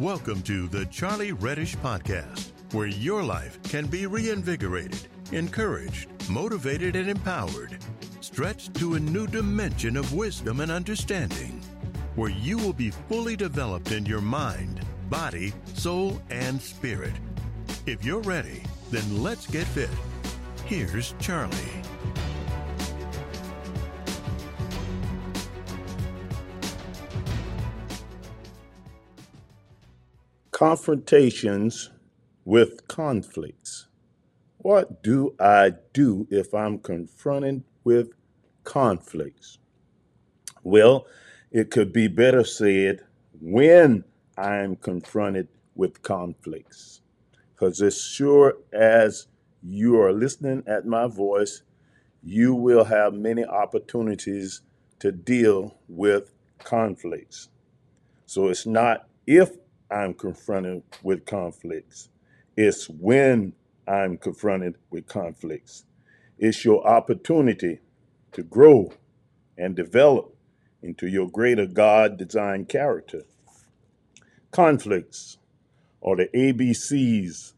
Welcome to the Charlie Reddish Podcast, where your life can be reinvigorated, encouraged, motivated, and empowered. Stretched to a new dimension of wisdom and understanding, where you will be fully developed in your mind, body, soul, and spirit. If you're ready, then let's get fit. Here's Charlie. Confrontations with conflicts. What do I do if I'm confronted with conflicts? Well, it could be better said when I'm confronted with conflicts. Because as sure as you are listening at my voice, you will have many opportunities to deal with conflicts. So it's not if I'm confronted with conflicts. It's when I'm confronted with conflicts. It's your opportunity to grow and develop into your greater God designed character. Conflicts are the ABCs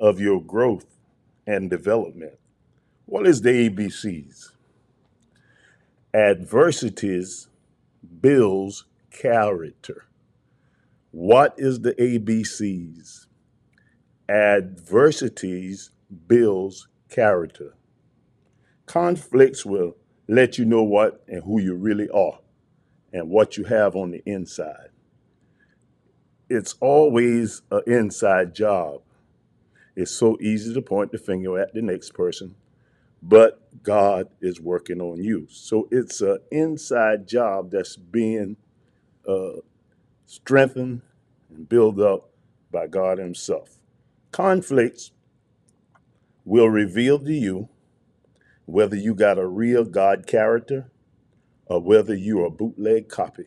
of your growth and development. What is the ABCs? Adversities builds character. What is the ABCs? Adversities builds character. Conflicts will let you know what and who you really are and what you have on the inside. It's always an inside job. It's so easy to point the finger at the next person, but God is working on you. So it's an inside job that's being uh, strengthened and built up by God Himself. Conflicts will reveal to you whether you got a real God character or whether you are a bootleg copy.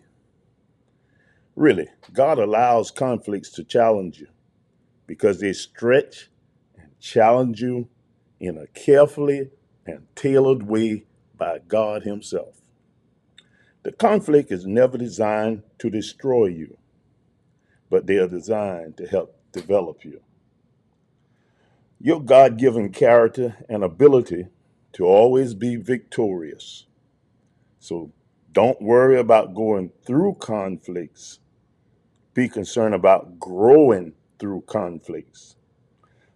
Really, God allows conflicts to challenge you because they stretch and challenge you in a carefully and tailored way by God Himself. The conflict is never designed to destroy you, but they are designed to help develop you. Your God given character and ability to always be victorious. So don't worry about going through conflicts. Be concerned about growing through conflicts.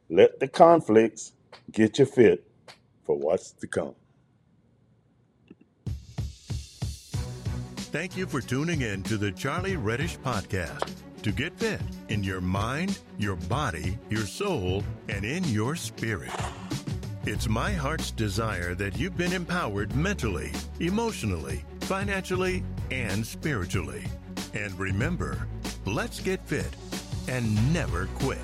Let the conflicts get you fit for what's to come. Thank you for tuning in to the Charlie Reddish Podcast. To get fit in your mind, your body, your soul, and in your spirit. It's my heart's desire that you've been empowered mentally, emotionally, financially, and spiritually. And remember, let's get fit and never quit.